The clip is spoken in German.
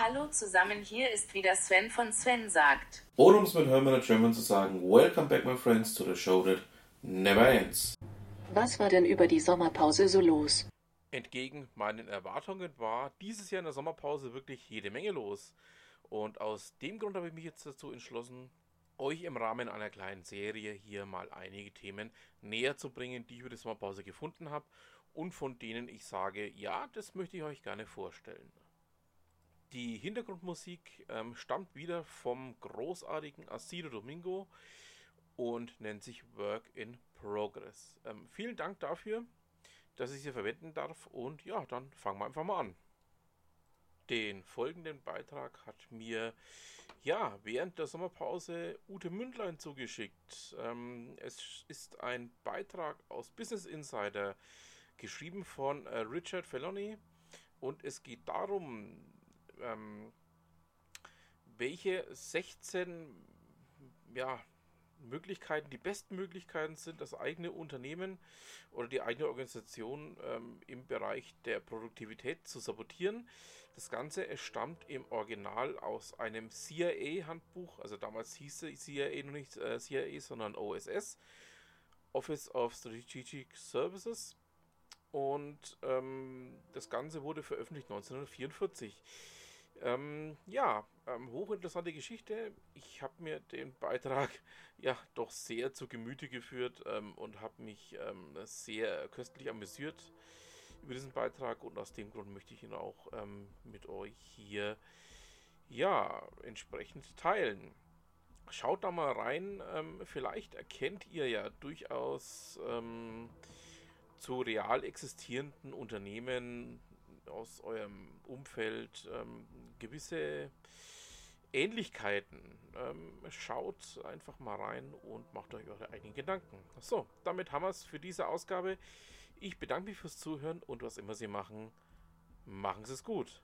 Hallo zusammen, hier ist wieder Sven von Sven sagt. Oder um es mit Hermann und German zu sagen, Welcome back my friends to the show that never ends. Was war denn über die Sommerpause so los? Entgegen meinen Erwartungen war dieses Jahr in der Sommerpause wirklich jede Menge los. Und aus dem Grund habe ich mich jetzt dazu entschlossen, euch im Rahmen einer kleinen Serie hier mal einige Themen näher zu bringen, die ich über die Sommerpause gefunden habe und von denen ich sage, ja, das möchte ich euch gerne vorstellen. Die Hintergrundmusik ähm, stammt wieder vom großartigen Asido Domingo und nennt sich Work in Progress. Ähm, vielen Dank dafür, dass ich sie verwenden darf und ja, dann fangen wir einfach mal an. Den folgenden Beitrag hat mir ja während der Sommerpause Ute Mündlein zugeschickt. Ähm, es ist ein Beitrag aus Business Insider, geschrieben von äh, Richard Felony und es geht darum, ähm, welche 16 ja, Möglichkeiten, die besten Möglichkeiten sind, das eigene Unternehmen oder die eigene Organisation ähm, im Bereich der Produktivität zu sabotieren. Das Ganze stammt im Original aus einem CIA-Handbuch, also damals hieß CIA noch nicht äh, CIA, sondern OSS, Office of Strategic Services. Und ähm, das Ganze wurde veröffentlicht 1944. Ähm, ja, ähm, hochinteressante Geschichte. Ich habe mir den Beitrag ja doch sehr zu Gemüte geführt ähm, und habe mich ähm, sehr köstlich amüsiert über diesen Beitrag und aus dem Grund möchte ich ihn auch ähm, mit euch hier ja entsprechend teilen. Schaut da mal rein, ähm, vielleicht erkennt ihr ja durchaus zu real existierenden Unternehmen aus eurem Umfeld ähm, gewisse Ähnlichkeiten. Ähm, schaut einfach mal rein und macht euch eure eigenen Gedanken. So, damit haben wir es für diese Ausgabe. Ich bedanke mich fürs Zuhören und was immer Sie machen, machen Sie es gut.